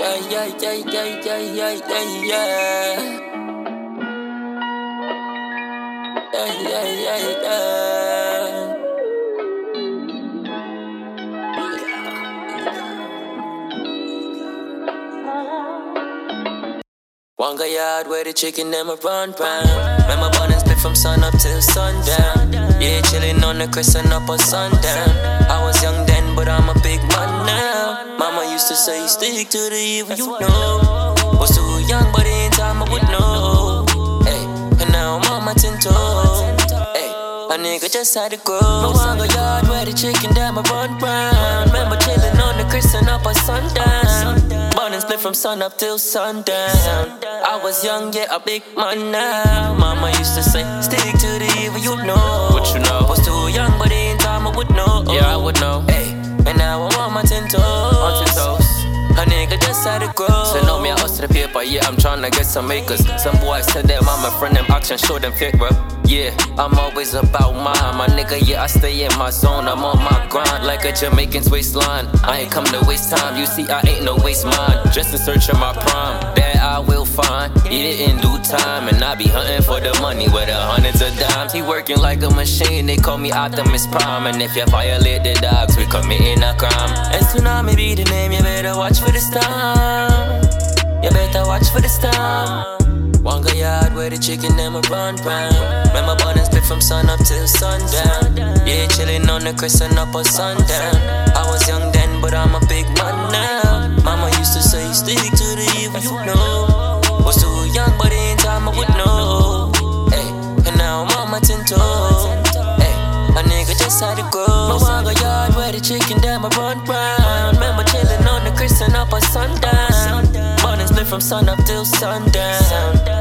yeah, yeah, yeah, yeah, yeah, yeah, yeah, yeah. Yeah, yeah, yeah, yeah. Wanga yard where the chicken them a run round. Remember bun and split from sun up till sundown. Yeah, chillin' on the crescent up on sundown. I was young then, but I'm a big man used to say, stick to the evil, you know. Was too young, but in time I would know. Hey, and now I'm on my ten toes. Hey, a nigga just had to grow. My Wanga yard where the chicken them a run round. Remember chillin' on the crescent up on sundown. And split from sun up till sundown. I was young, yeah, a big man now. Mama used to say, stick to the evil, you know. What you know? Nigga just had to grow. Say know me, I hustle the paper, yeah, I'm tryna get some makers. Some boys said that I'm a friend, them action, show them fake, bro. Yeah, I'm always about mine, my nigga, yeah, I stay in my zone, I'm on my grind, like a Jamaican's waistline. I ain't come to waste time, you see, I ain't no waste mine. Just in search of my prime, that I will find, yeah, in due time. And I be hunting for the money with the hundreds of dimes. He working like a machine, they call me Optimus Prime. And if you violate the dogs, we committing a Tsunami be the name, you better watch for the storm. You better watch for the storm. Wanga yard where the chicken them a run round. Remember bun and split from sun up till sundown. Yeah, chillin' on the crescent up on sundown. I was young then, but I'm a big man now. Mama used to say, stick to the evil, you know. Was too young, but in time I would know. Hey, and now I'm on my ten toes. Hey, a nigga just had to. My Wanga yard where the chicken them a run round. From sun up till sundown.